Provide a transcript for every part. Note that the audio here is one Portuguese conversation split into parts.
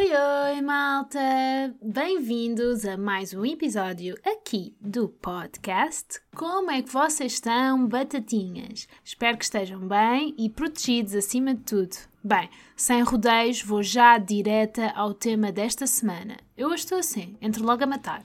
Oi, oi, malta! Bem-vindos a mais um episódio aqui do podcast. Como é que vocês estão, batatinhas? Espero que estejam bem e protegidos acima de tudo. Bem, sem rodeios, vou já direta ao tema desta semana. Eu hoje estou assim, entre logo a matar.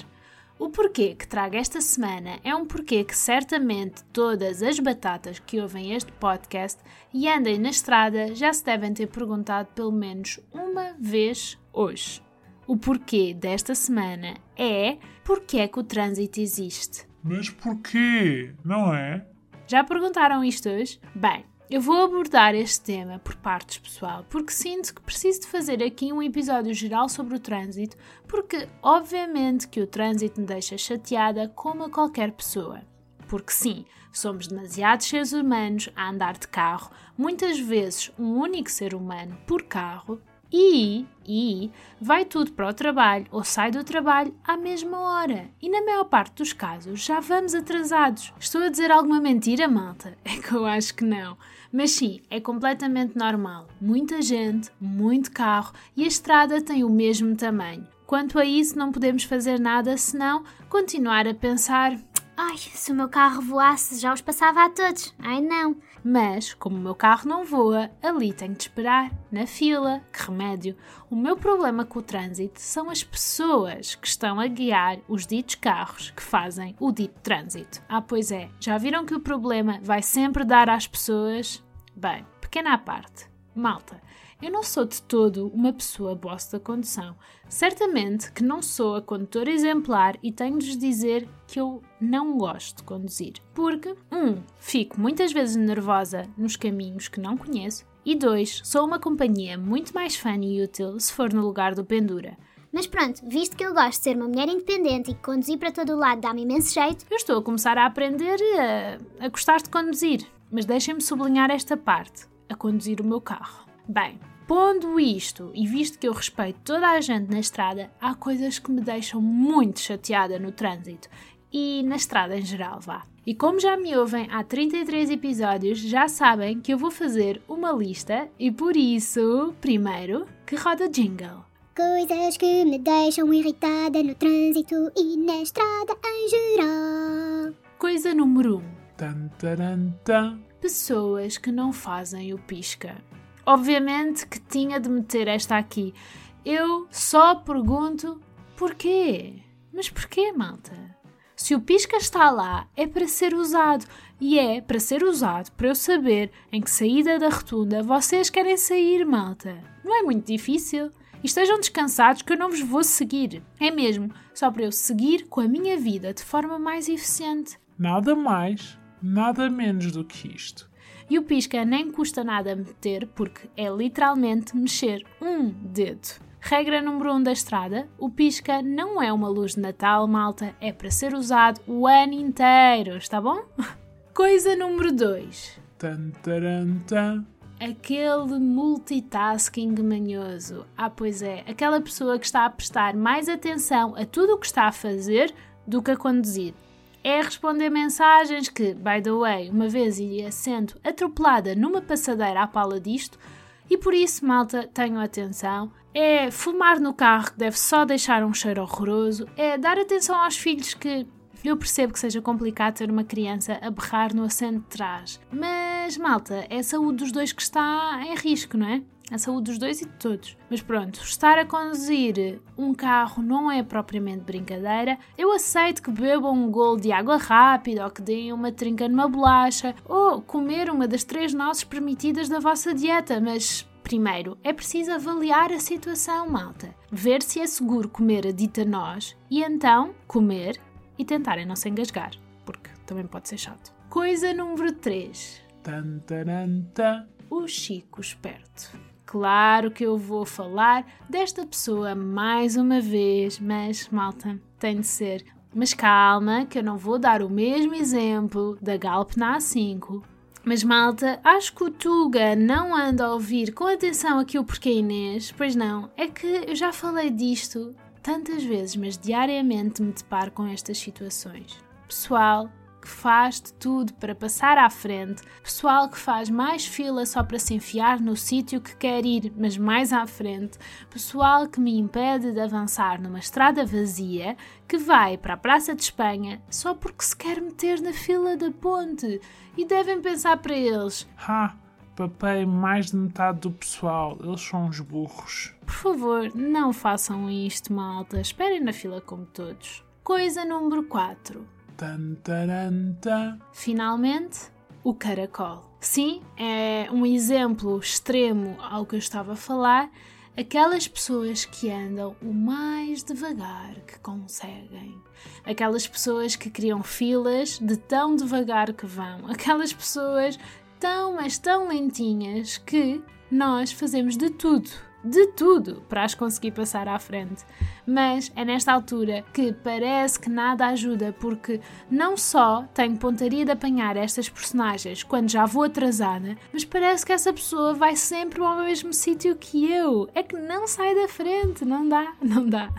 O porquê que trago esta semana é um porquê que certamente todas as batatas que ouvem este podcast e andem na estrada já se devem ter perguntado pelo menos uma vez hoje. O porquê desta semana é porque é que o trânsito existe. Mas porquê? Não é? Já perguntaram isto hoje? Bem, eu vou abordar este tema por partes, pessoal, porque sinto que preciso de fazer aqui um episódio geral sobre o trânsito, porque obviamente que o trânsito me deixa chateada como a qualquer pessoa. Porque sim, somos demasiados seres humanos a andar de carro, muitas vezes um único ser humano por carro, e, e vai tudo para o trabalho ou sai do trabalho à mesma hora. E na maior parte dos casos já vamos atrasados. Estou a dizer alguma mentira, malta? É que eu acho que não. Mas sim, é completamente normal. Muita gente, muito carro e a estrada tem o mesmo tamanho. Quanto a isso, não podemos fazer nada senão continuar a pensar: Ai, se o meu carro voasse, já os passava a todos. Ai não. Mas, como o meu carro não voa, ali tenho de esperar, na fila, que remédio. O meu problema com o trânsito são as pessoas que estão a guiar os ditos carros que fazem o dito trânsito. Ah, pois é, já viram que o problema vai sempre dar às pessoas? Bem, pequena à parte. Malta, eu não sou de todo uma pessoa bosta da condução. Certamente que não sou a condutora exemplar e tenho de dizer que eu não gosto de conduzir. Porque, um, fico muitas vezes nervosa nos caminhos que não conheço e dois, sou uma companhia muito mais fã e útil se for no lugar do pendura. Mas pronto, visto que eu gosto de ser uma mulher independente e que conduzir para todo o lado dá-me imenso jeito, eu estou a começar a aprender a, a gostar de conduzir. Mas deixem-me sublinhar esta parte: a conduzir o meu carro. Bem, pondo isto e visto que eu respeito toda a gente na estrada, há coisas que me deixam muito chateada no trânsito e na estrada em geral, vá. E como já me ouvem há 33 episódios, já sabem que eu vou fazer uma lista e por isso, primeiro, que roda jingle. Coisas que me deixam irritada no trânsito e na estrada em geral. Coisa número 1. Um, Tan, taran, tan. Pessoas que não fazem o pisca. Obviamente que tinha de meter esta aqui. Eu só pergunto porquê? Mas porquê, malta? Se o pisca está lá, é para ser usado. E é para ser usado para eu saber em que saída da rotunda vocês querem sair, malta. Não é muito difícil. Estejam descansados que eu não vos vou seguir. É mesmo, só para eu seguir com a minha vida de forma mais eficiente. Nada mais, nada menos do que isto. E o pisca nem custa nada meter, porque é literalmente mexer um dedo. Regra número 1 um da estrada: o pisca não é uma luz de Natal, malta, é para ser usado o ano inteiro, está bom? Coisa número 2: Tan, taran, tan. aquele multitasking manhoso. Ah, pois é, aquela pessoa que está a prestar mais atenção a tudo o que está a fazer do que a conduzir é responder mensagens que, by the way, uma vez ia sendo atropelada numa passadeira à pala disto, e por isso, malta, tenham atenção. É fumar no carro que deve só deixar um cheiro horroroso, é dar atenção aos filhos que eu percebo que seja complicado ter uma criança a berrar no assento de trás. Mas, malta, é a saúde dos dois que está em risco, não é? A saúde dos dois e de todos. Mas pronto, estar a conduzir um carro não é propriamente brincadeira. Eu aceito que bebam um golo de água rápida ou que deem uma trinca numa bolacha ou comer uma das três nozes permitidas da vossa dieta, mas Primeiro, é preciso avaliar a situação, malta. Ver se é seguro comer a dita noz e então comer e tentarem não se engasgar, porque também pode ser chato. Coisa número 3. Tan, taran, tan. O Chico Esperto. Claro que eu vou falar desta pessoa mais uma vez, mas malta, tem de ser. Mas calma, que eu não vou dar o mesmo exemplo da Galp na A5. Mas malta, acho que o Tuga não anda a ouvir com atenção aqui o porquê Inês. Pois não, é que eu já falei disto tantas vezes, mas diariamente me deparo com estas situações. Pessoal que faz de tudo para passar à frente, pessoal que faz mais fila só para se enfiar no sítio que quer ir, mas mais à frente, pessoal que me impede de avançar numa estrada vazia, que vai para a Praça de Espanha só porque se quer meter na fila da ponte. E devem pensar para eles: Ha! Papei mais de metade do pessoal. Eles são uns burros. por favor, não façam isto, malta, esperem na fila como todos. Coisa número 4. Finalmente, o caracol. Sim, é um exemplo extremo ao que eu estava a falar. Aquelas pessoas que andam o mais devagar que conseguem. Aquelas pessoas que criam filas de tão devagar que vão. Aquelas pessoas tão, mas tão lentinhas que nós fazemos de tudo, de tudo para as conseguir passar à frente. Mas é nesta altura que parece que nada ajuda, porque não só tenho pontaria de apanhar estas personagens quando já vou atrasada, mas parece que essa pessoa vai sempre ao mesmo sítio que eu. É que não sai da frente, não dá, não dá.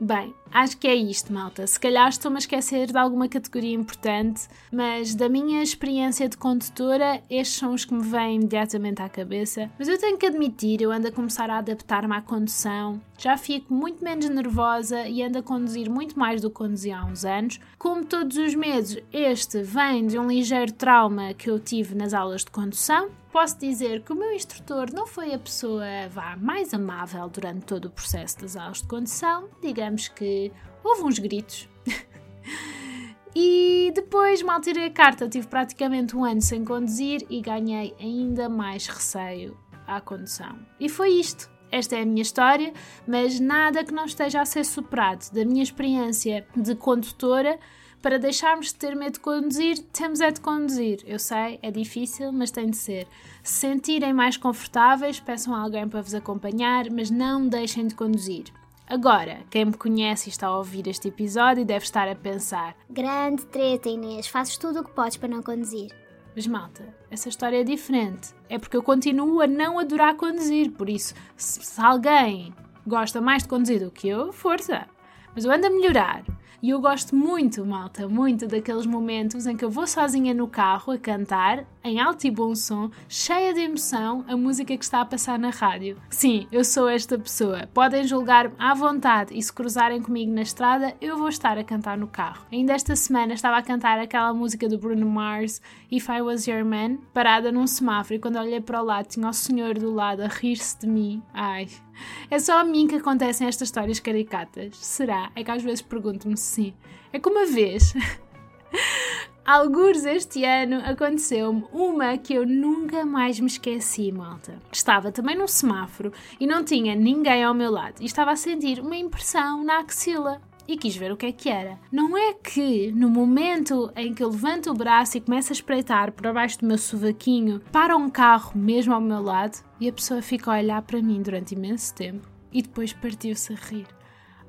Bem, acho que é isto, malta. Se calhar estou-me a esquecer de alguma categoria importante, mas da minha experiência de condutora, estes são os que me vêm imediatamente à cabeça. Mas eu tenho que admitir, eu ando a começar a adaptar-me à condução, já fico muito menos nervosa e ando a conduzir muito mais do que conduzia há uns anos. Como todos os meses, este vem de um ligeiro trauma que eu tive nas aulas de condução. Posso dizer que o meu instrutor não foi a pessoa vá, mais amável durante todo o processo das aulas de condução. Digamos que houve uns gritos. e depois, mal tirei a carta, tive praticamente um ano sem conduzir e ganhei ainda mais receio à condução. E foi isto. Esta é a minha história, mas nada que não esteja a ser superado. Da minha experiência de condutora, para deixarmos de ter medo de conduzir, temos é de conduzir. Eu sei, é difícil, mas tem de ser. Se sentirem mais confortáveis, peçam a alguém para vos acompanhar, mas não deixem de conduzir. Agora, quem me conhece e está a ouvir este episódio deve estar a pensar: Grande treta, Inês. Fazes tudo o que podes para não conduzir. Mas malta, essa história é diferente. É porque eu continuo a não adorar conduzir, por isso, se, se alguém gosta mais de conduzir do que eu, força! Mas eu ando a melhorar. E eu gosto muito, malta, muito daqueles momentos em que eu vou sozinha no carro a cantar, em alto e bom som, cheia de emoção, a música que está a passar na rádio. Sim, eu sou esta pessoa. Podem julgar-me à vontade e se cruzarem comigo na estrada, eu vou estar a cantar no carro. Ainda esta semana estava a cantar aquela música do Bruno Mars, If I Was Your Man, parada num semáforo e quando olhei para o lado tinha o senhor do lado a rir-se de mim. Ai, é só a mim que acontecem estas histórias caricatas. Será? É que às vezes pergunto-me sim. É que uma vez, alguns este ano, aconteceu-me uma que eu nunca mais me esqueci, malta. Estava também num semáforo e não tinha ninguém ao meu lado e estava a sentir uma impressão na axila. E quis ver o que é que era. Não é que no momento em que eu levanto o braço e começo a espreitar para baixo do meu sovaquinho para um carro mesmo ao meu lado e a pessoa fica a olhar para mim durante imenso tempo e depois partiu-se a rir.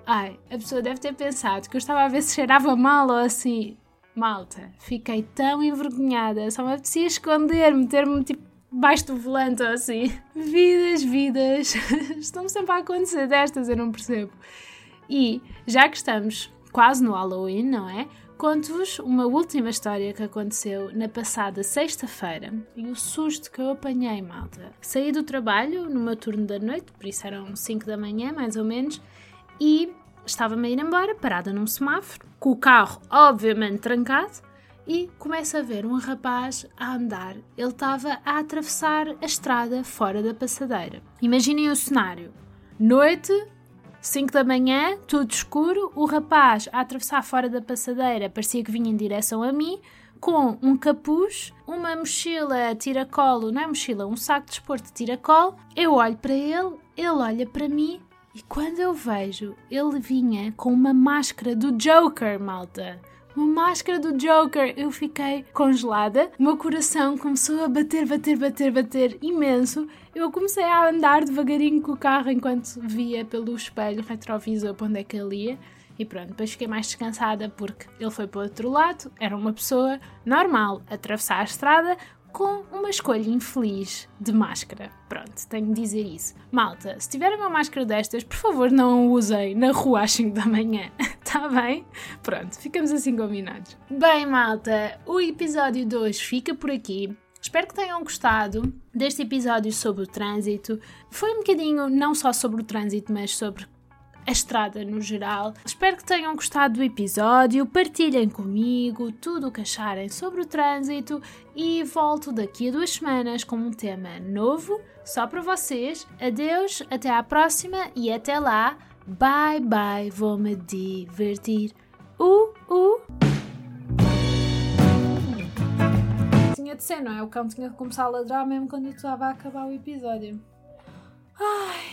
Ai, a pessoa deve ter pensado que eu estava a ver se cheirava mal ou assim. Malta, fiquei tão envergonhada, só me apetecia esconder, meter-me tipo baixo do volante ou assim. Vidas, vidas, estão-me sempre a acontecer destas, eu não percebo. E já que estamos quase no Halloween, não é? Conto-vos uma última história que aconteceu na passada sexta-feira e o susto que eu apanhei, malta. Saí do trabalho no meu turno da noite, por isso eram 5 da manhã, mais ou menos, e estava-me a ir embora, parada num semáforo, com o carro obviamente trancado, e começo a ver um rapaz a andar. Ele estava a atravessar a estrada fora da passadeira. Imaginem o cenário: noite, 5 da manhã, tudo escuro, o rapaz a atravessar fora da passadeira parecia que vinha em direção a mim, com um capuz, uma mochila tiracolo, não é mochila, um saco de desporto de tiracolo. Eu olho para ele, ele olha para mim e quando eu vejo, ele vinha com uma máscara do Joker, malta. Uma máscara do Joker, eu fiquei congelada, o meu coração começou a bater, bater, bater, bater imenso. Eu comecei a andar devagarinho com o carro enquanto via pelo espelho retrovisor para onde é que ele ia. E pronto, depois fiquei mais descansada porque ele foi para o outro lado, era uma pessoa normal, atravessar a estrada com uma escolha infeliz de máscara. Pronto, tenho de dizer isso. Malta, se tiverem uma máscara destas, por favor não a usem na rua às 5 da manhã, tá bem? Pronto, ficamos assim combinados. Bem, malta, o episódio 2 fica por aqui. Espero que tenham gostado deste episódio sobre o trânsito. Foi um bocadinho não só sobre o trânsito, mas sobre a estrada no geral. Espero que tenham gostado do episódio, partilhem comigo tudo o que acharem sobre o trânsito e volto daqui a duas semanas com um tema novo só para vocês. Adeus, até à próxima e até lá. Bye bye, vou me divertir. Uh, uh. Tinha de ser, não é? O cão tinha de começar a ladrar mesmo quando eu estava a acabar o episódio. Ai.